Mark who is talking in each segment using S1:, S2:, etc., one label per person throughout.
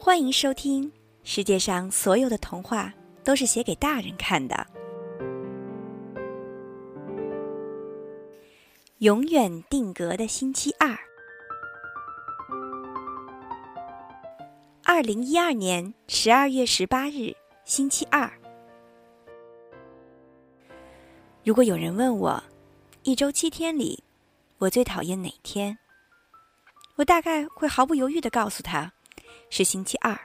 S1: 欢迎收听《世界上所有的童话都是写给大人看的》。永远定格的星期二，二零一二年十二月十八日，星期二。如果有人问我，一周七天里，我最讨厌哪天？我大概会毫不犹豫的告诉他。是星期二。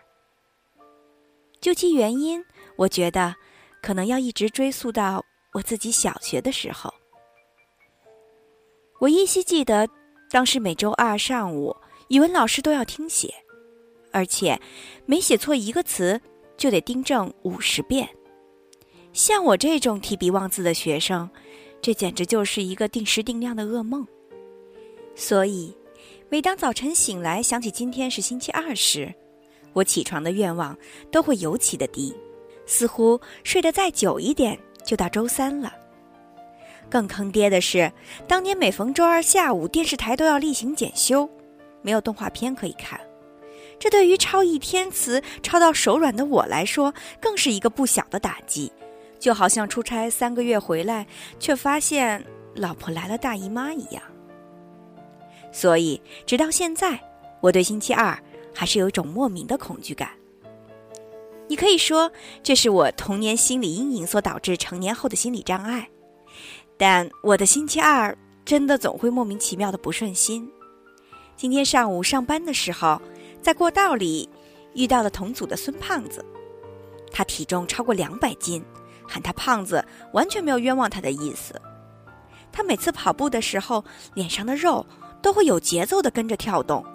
S1: 究其原因，我觉得可能要一直追溯到我自己小学的时候。我依稀记得，当时每周二上午，语文老师都要听写，而且每写错一个词就得订正五十遍。像我这种提笔忘字的学生，这简直就是一个定时定量的噩梦。所以。每当早晨醒来，想起今天是星期二时，我起床的愿望都会尤其的低，似乎睡得再久一点就到周三了。更坑爹的是，当年每逢周二下午，电视台都要例行检修，没有动画片可以看。这对于抄一天词抄到手软的我来说，更是一个不小的打击，就好像出差三个月回来，却发现老婆来了大姨妈一样。所以，直到现在，我对星期二还是有一种莫名的恐惧感。你可以说这是我童年心理阴影所导致成年后的心理障碍，但我的星期二真的总会莫名其妙的不顺心。今天上午上班的时候，在过道里遇到了同组的孙胖子，他体重超过两百斤，喊他胖子完全没有冤枉他的意思。他每次跑步的时候，脸上的肉。都会有节奏的跟着跳动，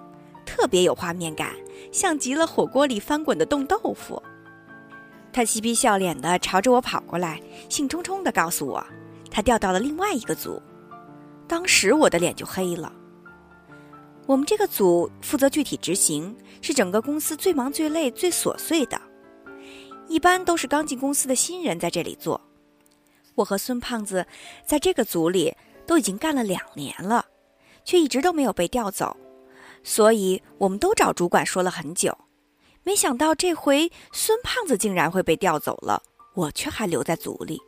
S1: 特别有画面感，像极了火锅里翻滚的冻豆腐。他嬉皮笑脸的朝着我跑过来，兴冲冲的告诉我，他调到了另外一个组。当时我的脸就黑了。我们这个组负责具体执行，是整个公司最忙最累最琐碎的，一般都是刚进公司的新人在这里做。我和孙胖子在这个组里都已经干了两年了。却一直都没有被调走，所以我们都找主管说了很久，没想到这回孙胖子竟然会被调走了，我却还留在组里。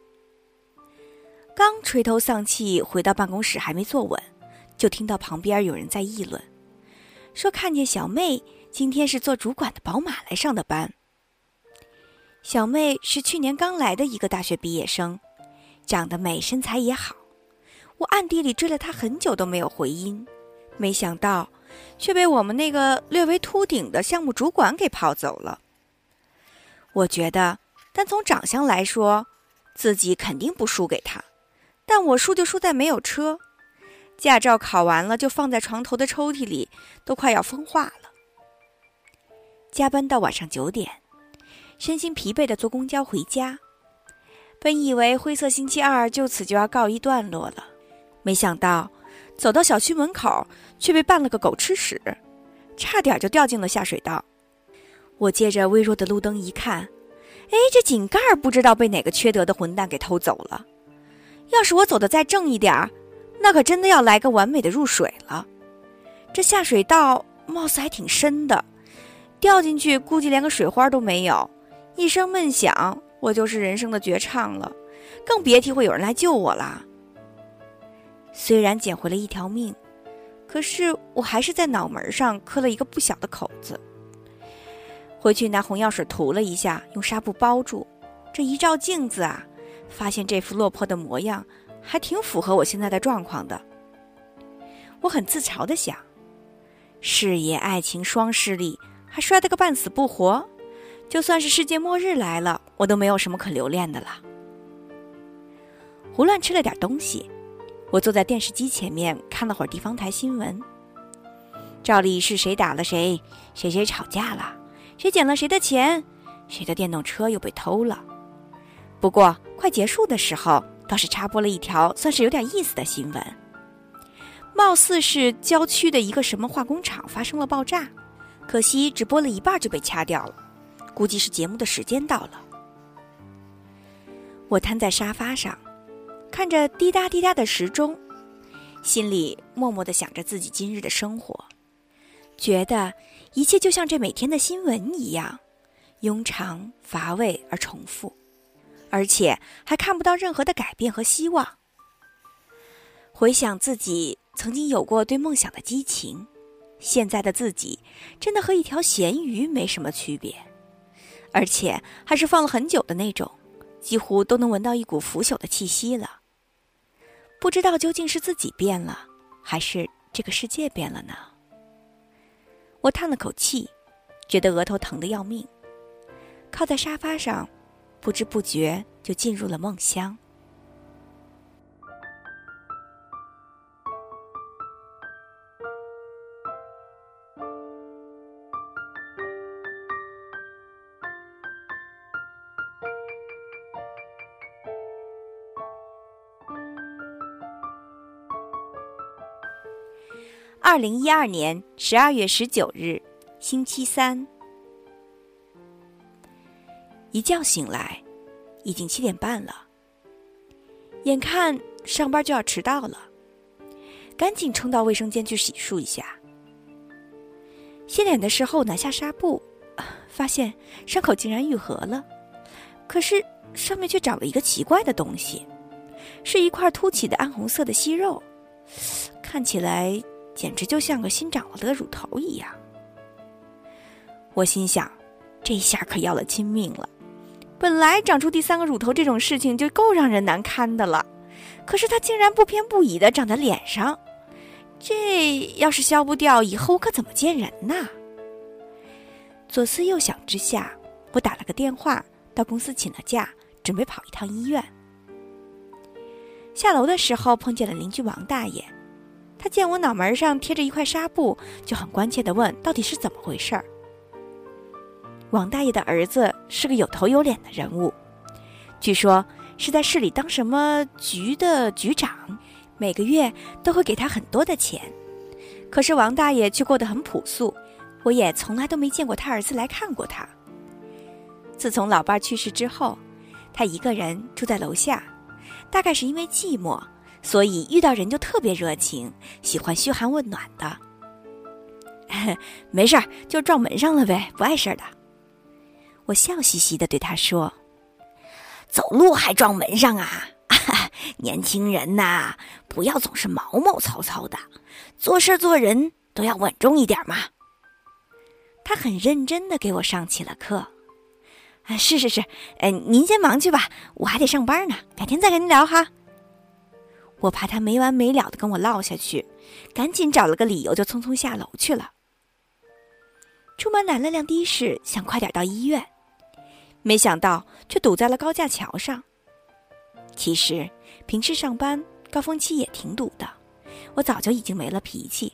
S1: 刚垂头丧气回到办公室，还没坐稳，就听到旁边有人在议论，说看见小妹今天是坐主管的宝马来上的班。小妹是去年刚来的一个大学毕业生，长得美，身材也好。我暗地里追了他很久都没有回音，没想到却被我们那个略微秃顶的项目主管给泡走了。我觉得单从长相来说，自己肯定不输给他，但我输就输在没有车，驾照考完了就放在床头的抽屉里，都快要风化了。加班到晚上九点，身心疲惫的坐公交回家，本以为灰色星期二就此就要告一段落了。没想到，走到小区门口，却被绊了个狗吃屎，差点就掉进了下水道。我借着微弱的路灯一看，哎，这井盖不知道被哪个缺德的混蛋给偷走了。要是我走的再正一点儿，那可真的要来个完美的入水了。这下水道貌似还挺深的，掉进去估计连个水花都没有，一声闷响，我就是人生的绝唱了，更别提会有人来救我啦。虽然捡回了一条命，可是我还是在脑门上磕了一个不小的口子。回去拿红药水涂了一下，用纱布包住。这一照镜子啊，发现这副落魄的模样还挺符合我现在的状况的。我很自嘲的想：事业、爱情双失利，还摔得个半死不活，就算是世界末日来了，我都没有什么可留恋的了。胡乱吃了点东西。我坐在电视机前面看了会儿地方台新闻，照例是谁打了谁，谁谁吵架了，谁捡了谁的钱，谁的电动车又被偷了。不过快结束的时候，倒是插播了一条算是有点意思的新闻，貌似是郊区的一个什么化工厂发生了爆炸，可惜只播了一半就被掐掉了，估计是节目的时间到了。我瘫在沙发上。看着滴答滴答的时钟，心里默默的想着自己今日的生活。觉得一切就像这每天的新闻一样，庸长乏味而重复，而且还看不到任何的改变和希望。回想自己曾经有过对梦想的激情，现在的自己真的和一条咸鱼没什么区别，而且还是放了很久的那种，几乎都能闻到一股腐朽的气息了。不知道究竟是自己变了，还是这个世界变了呢？我叹了口气，觉得额头疼得要命，靠在沙发上，不知不觉就进入了梦乡。二零一二年十二月十九日，星期三。一觉醒来，已经七点半了。眼看上班就要迟到了，赶紧冲到卫生间去洗漱一下。洗脸的时候拿下纱布，发现伤口竟然愈合了，可是上面却长了一个奇怪的东西，是一块凸起的暗红色的息肉，看起来。简直就像个新长了的乳头一样。我心想，这下可要了亲命了。本来长出第三个乳头这种事情就够让人难堪的了，可是它竟然不偏不倚的长在脸上，这要是消不掉，以后我可怎么见人呢？左思右想之下，我打了个电话到公司请了假，准备跑一趟医院。下楼的时候碰见了邻居王大爷。他见我脑门上贴着一块纱布，就很关切地问：“到底是怎么回事？”王大爷的儿子是个有头有脸的人物，据说是在市里当什么局的局长，每个月都会给他很多的钱。可是王大爷却过得很朴素，我也从来都没见过他儿子来看过他。自从老伴去世之后，他一个人住在楼下，大概是因为寂寞。所以遇到人就特别热情，喜欢嘘寒问暖的。没事儿，就撞门上了呗，不碍事儿的。我笑嘻嘻的对他说：“走路还撞门上啊？年轻人呐，不要总是毛毛糙糙的，做事做人都要稳重一点嘛。”他很认真的给我上起了课。啊，是是是，呃，您先忙去吧，我还得上班呢，改天再跟您聊哈。我怕他没完没了的跟我唠下去，赶紧找了个理由就匆匆下楼去了。出门拦了辆的士，想快点到医院，没想到却堵在了高架桥上。其实平时上班高峰期也挺堵的，我早就已经没了脾气，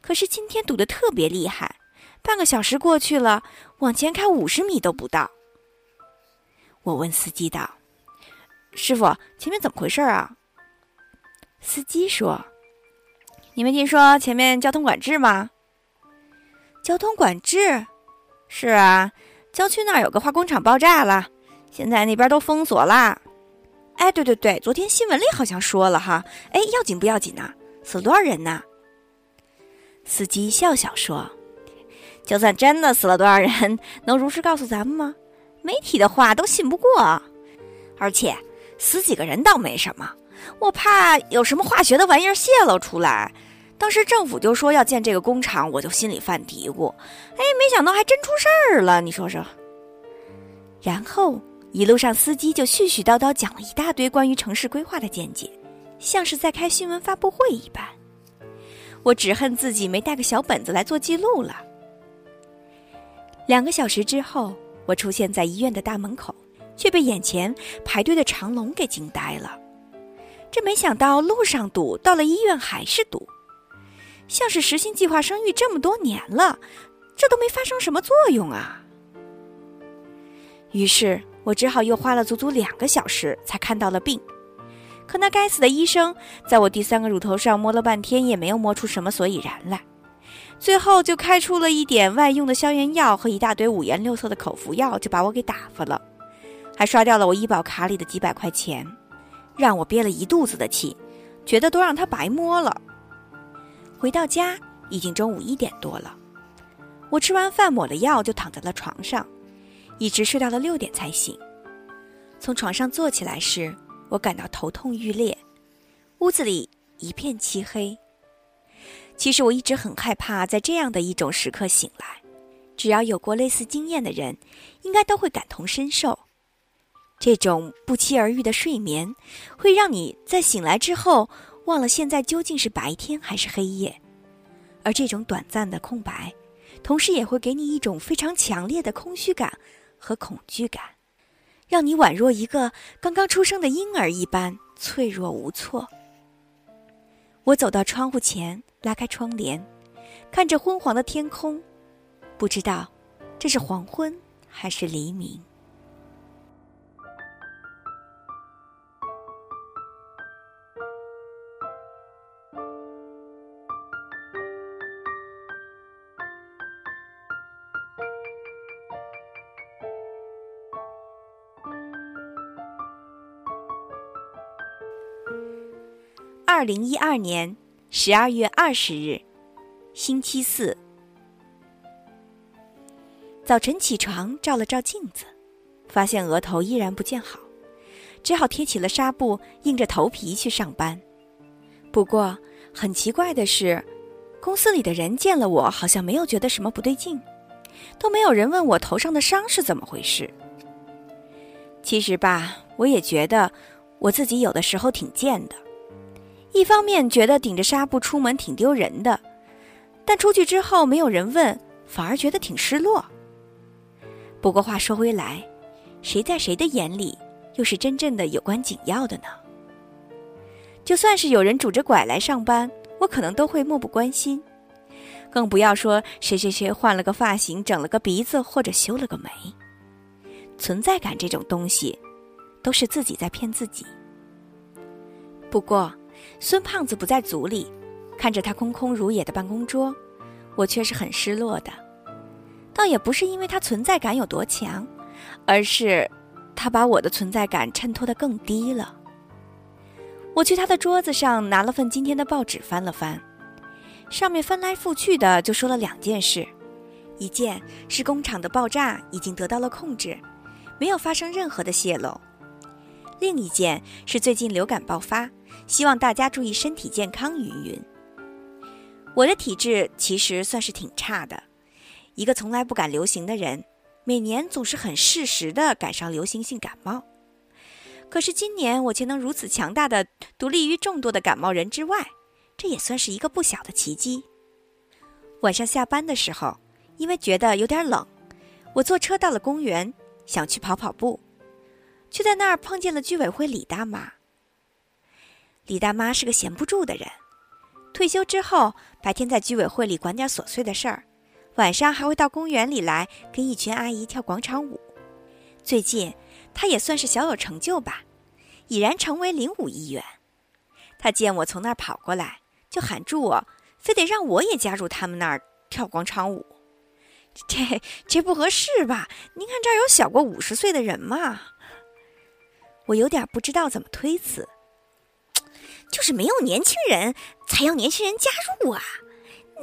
S1: 可是今天堵得特别厉害，半个小时过去了，往前开五十米都不到。我问司机道：“师傅，前面怎么回事啊？”司机说：“你没听说前面交通管制吗？交通管制？是啊，郊区那儿有个化工厂爆炸了，现在那边都封锁啦。哎，对对对，昨天新闻里好像说了哈。哎，要紧不要紧呐？死多少人呐？”司机笑笑说：“就算真的死了多少人，能如实告诉咱们吗？媒体的话都信不过，而且死几个人倒没什么。”我怕有什么化学的玩意儿泄露出来，当时政府就说要建这个工厂，我就心里犯嘀咕。哎，没想到还真出事儿了，你说说。然后一路上司机就絮絮叨叨讲了一大堆关于城市规划的见解，像是在开新闻发布会一般。我只恨自己没带个小本子来做记录了。两个小时之后，我出现在医院的大门口，却被眼前排队的长龙给惊呆了。这没想到路上堵，到了医院还是堵，像是实行计划生育这么多年了，这都没发生什么作用啊。于是我只好又花了足足两个小时才看到了病，可那该死的医生在我第三个乳头上摸了半天，也没有摸出什么所以然来，最后就开出了一点外用的消炎药和一大堆五颜六色的口服药，就把我给打发了，还刷掉了我医保卡里的几百块钱。让我憋了一肚子的气，觉得都让他白摸了。回到家已经中午一点多了，我吃完饭抹了药就躺在了床上，一直睡到了六点才醒。从床上坐起来时，我感到头痛欲裂，屋子里一片漆黑。其实我一直很害怕在这样的一种时刻醒来，只要有过类似经验的人，应该都会感同身受。这种不期而遇的睡眠，会让你在醒来之后忘了现在究竟是白天还是黑夜，而这种短暂的空白，同时也会给你一种非常强烈的空虚感和恐惧感，让你宛若一个刚刚出生的婴儿一般脆弱无措。我走到窗户前，拉开窗帘，看着昏黄的天空，不知道这是黄昏还是黎明。二零一二年十二月二十日，星期四。早晨起床，照了照镜子，发现额头依然不见好，只好贴起了纱布，硬着头皮去上班。不过很奇怪的是，公司里的人见了我，好像没有觉得什么不对劲，都没有人问我头上的伤是怎么回事。其实吧，我也觉得我自己有的时候挺贱的。一方面觉得顶着纱布出门挺丢人的，但出去之后没有人问，反而觉得挺失落。不过话说回来，谁在谁的眼里又是真正的有关紧要的呢？就算是有人拄着拐来上班，我可能都会漠不关心，更不要说谁谁谁换了个发型、整了个鼻子或者修了个眉。存在感这种东西，都是自己在骗自己。不过。孙胖子不在组里，看着他空空如也的办公桌，我却是很失落的。倒也不是因为他存在感有多强，而是他把我的存在感衬托得更低了。我去他的桌子上拿了份今天的报纸翻了翻，上面翻来覆去的就说了两件事：一件是工厂的爆炸已经得到了控制，没有发生任何的泄漏；另一件是最近流感爆发。希望大家注意身体健康。云云，我的体质其实算是挺差的，一个从来不敢流行的人，每年总是很适时的赶上流行性感冒。可是今年我却能如此强大的独立于众多的感冒人之外，这也算是一个不小的奇迹。晚上下班的时候，因为觉得有点冷，我坐车到了公园，想去跑跑步，却在那儿碰见了居委会李大妈。李大妈是个闲不住的人，退休之后白天在居委会里管点琐碎的事儿，晚上还会到公园里来跟一群阿姨跳广场舞。最近，她也算是小有成就吧，已然成为领舞一员。她见我从那儿跑过来，就喊住我，非得让我也加入他们那儿跳广场舞。这这不合适吧？您看这儿有小过五十岁的人吗？我有点不知道怎么推辞。就是没有年轻人才要年轻人加入啊！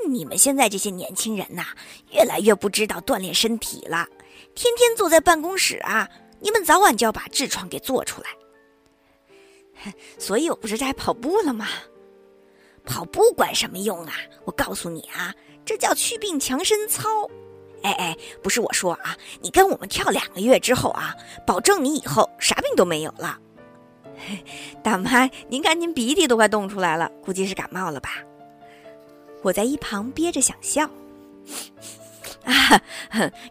S1: 你们现在这些年轻人呐，越来越不知道锻炼身体了，天天坐在办公室啊，你们早晚就要把痔疮给做出来。所以我不是在跑步了吗？跑步管什么用啊？我告诉你啊，这叫祛病强身操。哎哎，不是我说啊，你跟我们跳两个月之后啊，保证你以后啥病都没有了。大妈，您看您鼻涕都快冻出来了，估计是感冒了吧？我在一旁憋着想笑。啊，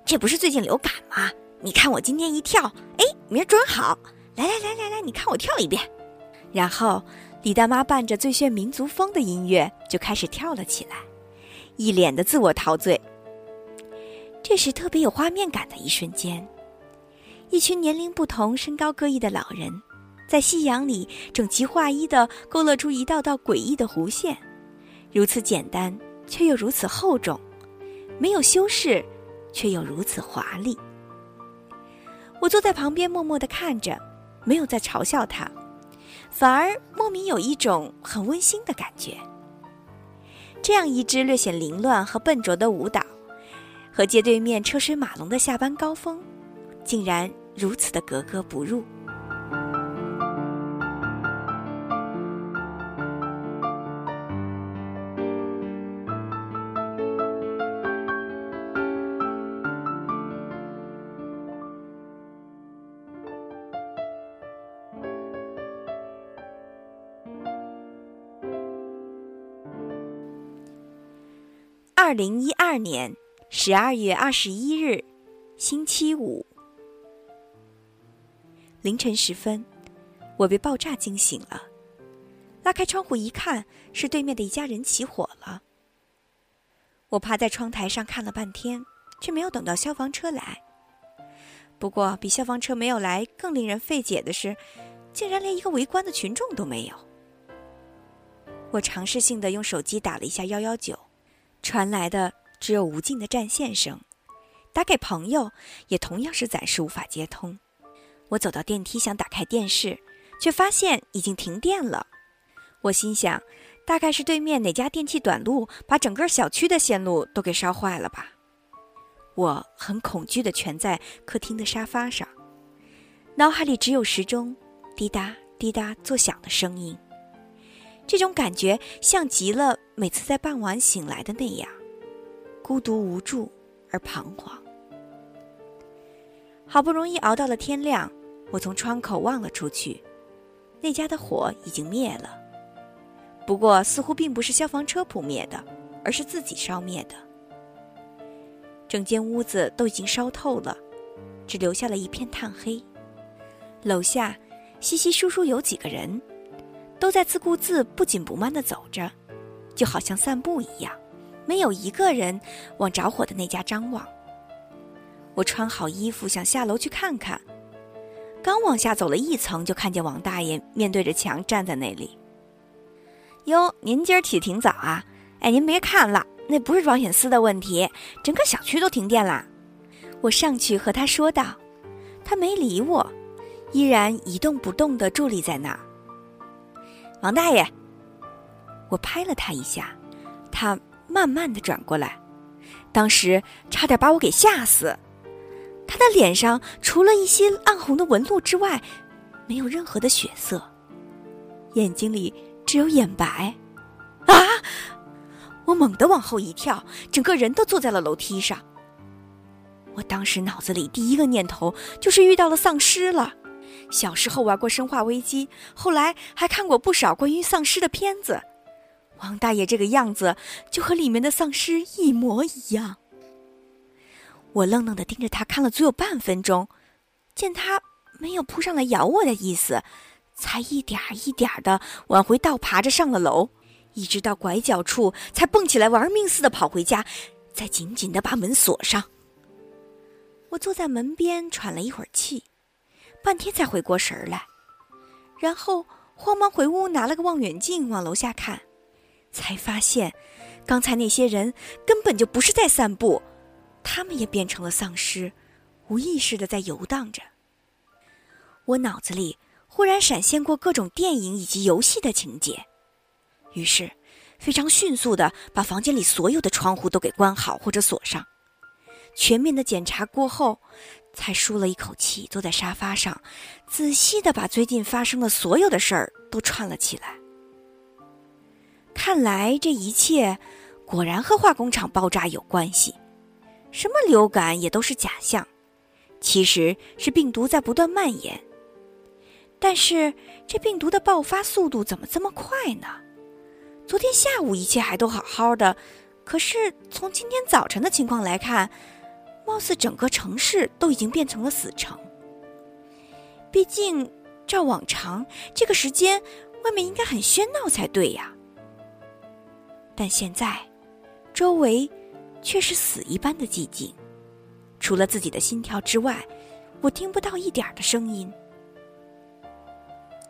S1: 这不是最近流感吗？你看我今天一跳，哎，明儿准好。来来来来来，你看我跳一遍。然后李大妈伴着最炫民族风的音乐就开始跳了起来，一脸的自我陶醉。这是特别有画面感的一瞬间，一群年龄不同、身高各异的老人。在夕阳里，整齐划一地勾勒出一道道诡异的弧线，如此简单，却又如此厚重；没有修饰，却又如此华丽。我坐在旁边默默地看着，没有在嘲笑他，反而莫名有一种很温馨的感觉。这样一支略显凌乱和笨拙的舞蹈，和街对面车水马龙的下班高峰，竟然如此的格格不入。零一二年十二月二十一日，星期五凌晨时分，我被爆炸惊醒了。拉开窗户一看，是对面的一家人起火了。我趴在窗台上看了半天，却没有等到消防车来。不过，比消防车没有来更令人费解的是，竟然连一个围观的群众都没有。我尝试性的用手机打了一下幺幺九。传来的只有无尽的占线声，打给朋友也同样是暂时无法接通。我走到电梯想打开电视，却发现已经停电了。我心想，大概是对面哪家电器短路，把整个小区的线路都给烧坏了吧。我很恐惧地蜷在客厅的沙发上，脑海里只有时钟滴答滴答作响的声音。这种感觉像极了每次在傍晚醒来的那样，孤独无助而彷徨。好不容易熬到了天亮，我从窗口望了出去，那家的火已经灭了。不过似乎并不是消防车扑灭的，而是自己烧灭的。整间屋子都已经烧透了，只留下了一片炭黑。楼下稀稀疏疏有几个人。都在自顾自、不紧不慢地走着，就好像散步一样，没有一个人往着火的那家张望。我穿好衣服想下楼去看看，刚往下走了一层，就看见王大爷面对着墙站在那里。哟，您今儿起挺早啊？哎，您别看了，那不是保险丝的问题，整个小区都停电了。我上去和他说道，他没理我，依然一动不动地伫立在那儿。王大爷，我拍了他一下，他慢慢的转过来，当时差点把我给吓死。他的脸上除了一些暗红的纹路之外，没有任何的血色，眼睛里只有眼白。啊！我猛地往后一跳，整个人都坐在了楼梯上。我当时脑子里第一个念头就是遇到了丧尸了。小时候玩过《生化危机》，后来还看过不少关于丧尸的片子。王大爷这个样子就和里面的丧尸一模一样。我愣愣地盯着他看了足有半分钟，见他没有扑上来咬我的意思，才一点一点地往回倒爬着上了楼，一直到拐角处才蹦起来玩命似的跑回家，再紧紧地把门锁上。我坐在门边喘了一会儿气。半天才回过神儿来，然后慌忙回屋拿了个望远镜往楼下看，才发现，刚才那些人根本就不是在散步，他们也变成了丧尸，无意识的在游荡着。我脑子里忽然闪现过各种电影以及游戏的情节，于是非常迅速的把房间里所有的窗户都给关好或者锁上。全面的检查过后，才舒了一口气，坐在沙发上，仔细的把最近发生的所有的事儿都串了起来。看来这一切果然和化工厂爆炸有关系，什么流感也都是假象，其实是病毒在不断蔓延。但是这病毒的爆发速度怎么这么快呢？昨天下午一切还都好好的，可是从今天早晨的情况来看。貌似整个城市都已经变成了死城。毕竟，照往常这个时间，外面应该很喧闹才对呀。但现在，周围却是死一般的寂静，除了自己的心跳之外，我听不到一点的声音。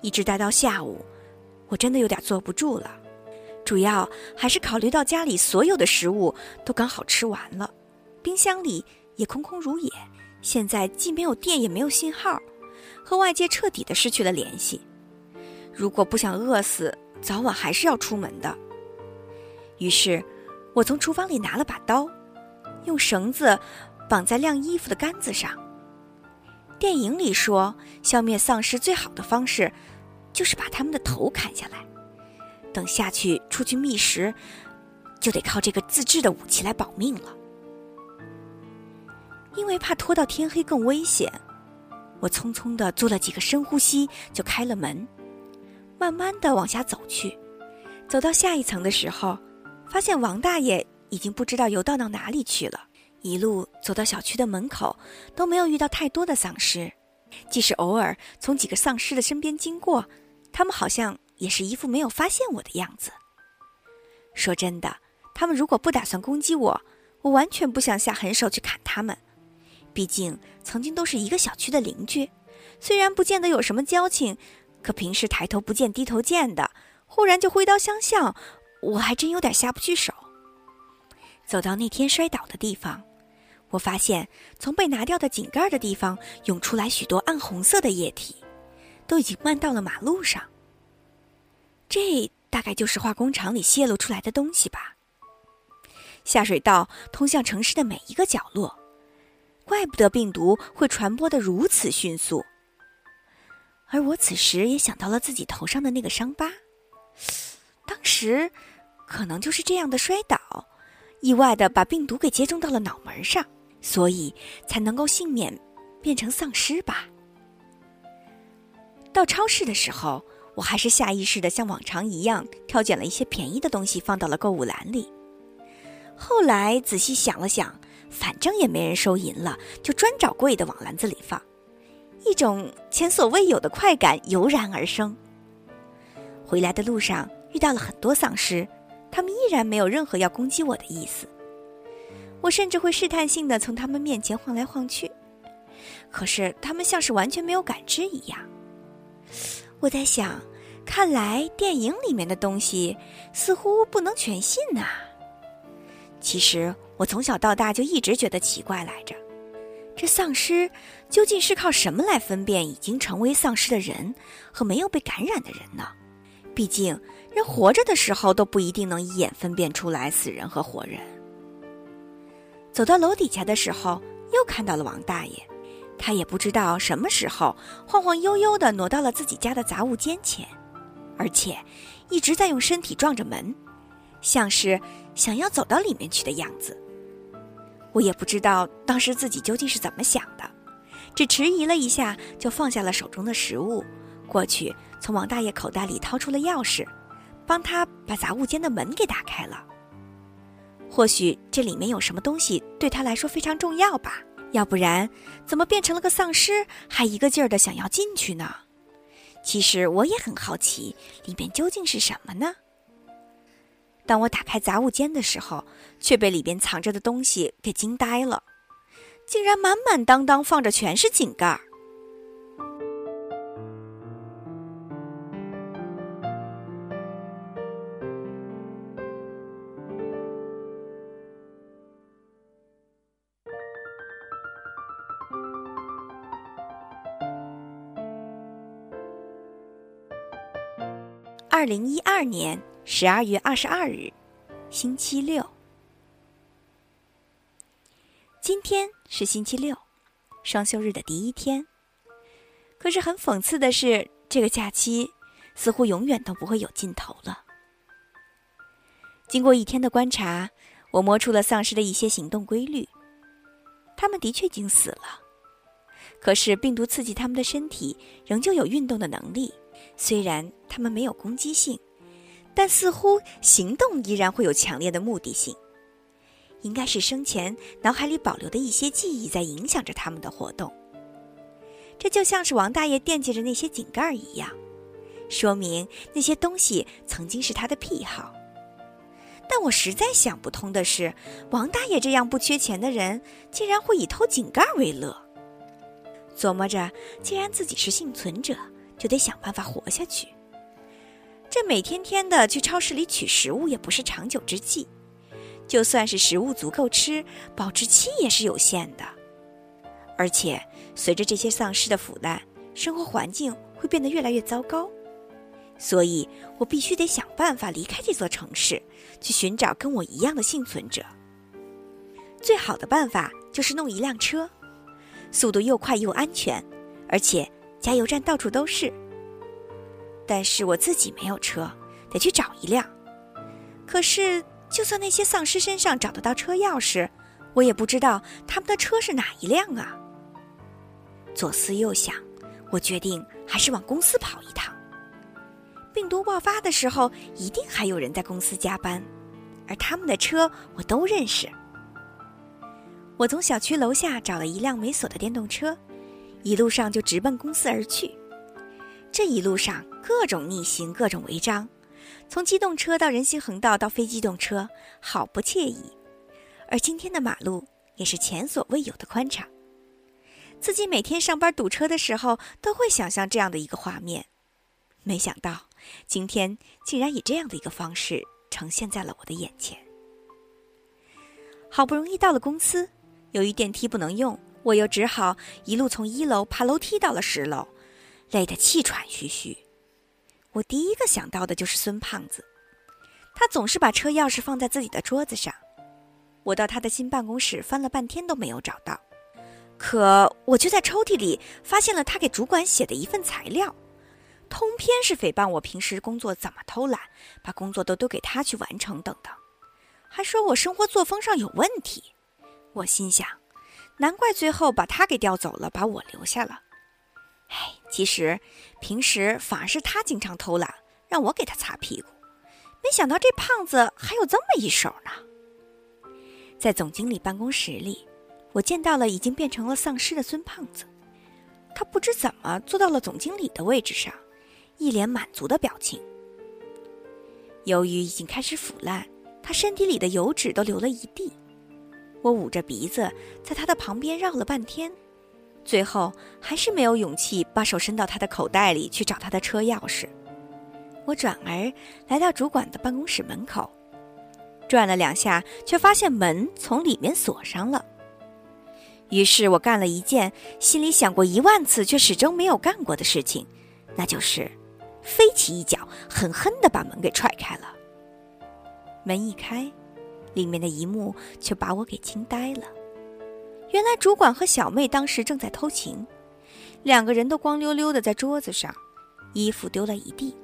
S1: 一直待到下午，我真的有点坐不住了。主要还是考虑到家里所有的食物都刚好吃完了，冰箱里。也空空如也，现在既没有电，也没有信号，和外界彻底的失去了联系。如果不想饿死，早晚还是要出门的。于是，我从厨房里拿了把刀，用绳子绑在晾衣服的杆子上。电影里说，消灭丧尸最好的方式就是把他们的头砍下来，等下去出去觅食，就得靠这个自制的武器来保命了。因为怕拖到天黑更危险，我匆匆的做了几个深呼吸，就开了门，慢慢的往下走去。走到下一层的时候，发现王大爷已经不知道游荡到哪里去了。一路走到小区的门口，都没有遇到太多的丧尸，即使偶尔从几个丧尸的身边经过，他们好像也是一副没有发现我的样子。说真的，他们如果不打算攻击我，我完全不想下狠手去砍他们。毕竟曾经都是一个小区的邻居，虽然不见得有什么交情，可平时抬头不见低头见的，忽然就挥刀相向，我还真有点下不去手。走到那天摔倒的地方。我发现，从被拿掉的井盖的地方涌出来许多暗红色的液体，都已经漫到了马路上。这大概就是化工厂里泄露出来的东西吧。下水道通向城市的每一个角落，怪不得病毒会传播的如此迅速。而我此时也想到了自己头上的那个伤疤，当时可能就是这样的摔倒，意外的把病毒给接种到了脑门上。所以才能够幸免，变成丧尸吧。到超市的时候，我还是下意识的像往常一样挑拣了一些便宜的东西放到了购物篮里。后来仔细想了想，反正也没人收银了，就专找贵的往篮子里放，一种前所未有的快感油然而生。回来的路上遇到了很多丧尸，他们依然没有任何要攻击我的意思。我甚至会试探性的从他们面前晃来晃去，可是他们像是完全没有感知一样。我在想，看来电影里面的东西似乎不能全信呐。其实我从小到大就一直觉得奇怪来着，这丧尸究竟是靠什么来分辨已经成为丧尸的人和没有被感染的人呢？毕竟人活着的时候都不一定能一眼分辨出来死人和活人。走到楼底下的时候，又看到了王大爷，他也不知道什么时候晃晃悠悠地挪到了自己家的杂物间前，而且一直在用身体撞着门，像是想要走到里面去的样子。我也不知道当时自己究竟是怎么想的，只迟疑了一下，就放下了手中的食物，过去从王大爷口袋里掏出了钥匙，帮他把杂物间的门给打开了。或许这里面有什么东西对他来说非常重要吧，要不然怎么变成了个丧尸，还一个劲儿的想要进去呢？其实我也很好奇，里面究竟是什么呢？当我打开杂物间的时候，却被里边藏着的东西给惊呆了，竟然满满当当放着全是井盖儿。二零一二年十二月二十二日，星期六。今天是星期六，双休日的第一天。可是很讽刺的是，这个假期似乎永远都不会有尽头了。经过一天的观察，我摸出了丧尸的一些行动规律。他们的确已经死了，可是病毒刺激他们的身体，仍旧有运动的能力。虽然他们没有攻击性，但似乎行动依然会有强烈的目的性。应该是生前脑海里保留的一些记忆在影响着他们的活动。这就像是王大爷惦记着那些井盖一样，说明那些东西曾经是他的癖好。但我实在想不通的是，王大爷这样不缺钱的人，竟然会以偷井盖为乐。琢磨着，既然自己是幸存者。就得想办法活下去。这每天天的去超市里取食物也不是长久之计，就算是食物足够吃，保质期也是有限的。而且随着这些丧尸的腐烂，生活环境会变得越来越糟糕。所以我必须得想办法离开这座城市，去寻找跟我一样的幸存者。最好的办法就是弄一辆车，速度又快又安全，而且加油站到处都是。但是我自己没有车，得去找一辆。可是，就算那些丧尸身上找得到车钥匙，我也不知道他们的车是哪一辆啊。左思右想，我决定还是往公司跑一趟。病毒爆发的时候，一定还有人在公司加班，而他们的车我都认识。我从小区楼下找了一辆没锁的电动车，一路上就直奔公司而去。这一路上各种逆行，各种违章，从机动车到人行横道到非机动车，好不惬意。而今天的马路也是前所未有的宽敞。自己每天上班堵车的时候，都会想象这样的一个画面。没想到今天竟然以这样的一个方式呈现在了我的眼前。好不容易到了公司，由于电梯不能用，我又只好一路从一楼爬楼梯到了十楼，累得气喘吁吁。我第一个想到的就是孙胖子，他总是把车钥匙放在自己的桌子上。我到他的新办公室翻了半天都没有找到，可我却在抽屉里发现了他给主管写的一份材料。通篇是诽谤我平时工作怎么偷懒，把工作都丢给他去完成等等，还说我生活作风上有问题。我心想，难怪最后把他给调走了，把我留下了。哎，其实平时反而是他经常偷懒，让我给他擦屁股。没想到这胖子还有这么一手呢。在总经理办公室里，我见到了已经变成了丧尸的孙胖子，他不知怎么坐到了总经理的位置上。一脸满足的表情。由于已经开始腐烂，他身体里的油脂都流了一地。我捂着鼻子在他的旁边绕了半天，最后还是没有勇气把手伸到他的口袋里去找他的车钥匙。我转而来到主管的办公室门口，转了两下，却发现门从里面锁上了。于是我干了一件心里想过一万次却始终没有干过的事情，那就是。飞起一脚，狠狠地把门给踹开了。门一开，里面的一幕却把我给惊呆了。原来主管和小妹当时正在偷情，两个人都光溜溜的在桌子上，衣服丢了一地。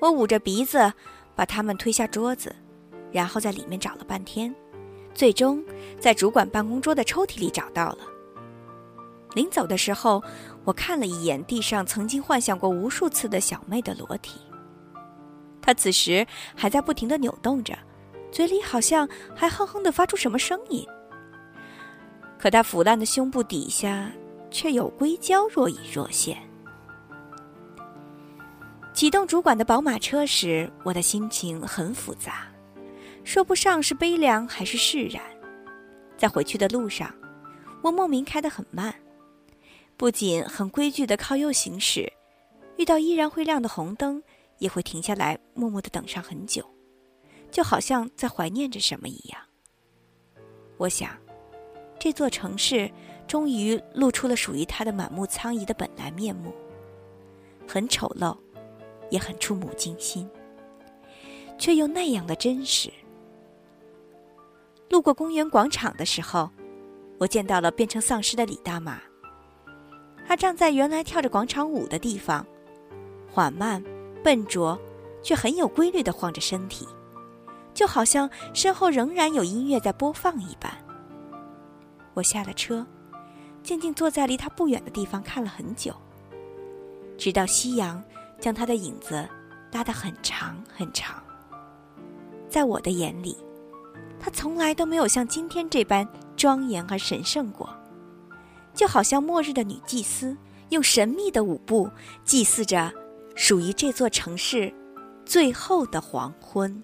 S1: 我捂着鼻子把他们推下桌子，然后在里面找了半天，最终在主管办公桌的抽屉里找到了。临走的时候。我看了一眼地上曾经幻想过无数次的小妹的裸体，她此时还在不停的扭动着，嘴里好像还哼哼的发出什么声音。可他腐烂的胸部底下却有硅胶若隐若现。启动主管的宝马车时，我的心情很复杂，说不上是悲凉还是释然。在回去的路上，我莫名开得很慢。不仅很规矩的靠右行驶，遇到依然会亮的红灯，也会停下来默默的等上很久，就好像在怀念着什么一样。我想，这座城市终于露出了属于它的满目苍夷的本来面目，很丑陋，也很触目惊心，却又那样的真实。路过公园广场的时候，我见到了变成丧尸的李大妈。他站在原来跳着广场舞的地方，缓慢、笨拙，却很有规律地晃着身体，就好像身后仍然有音乐在播放一般。我下了车，静静坐在离他不远的地方看了很久，直到夕阳将他的影子拉得很长很长。在我的眼里，他从来都没有像今天这般庄严而神圣过。就好像末日的女祭司，用神秘的舞步祭祀着属于这座城市最后的黄昏。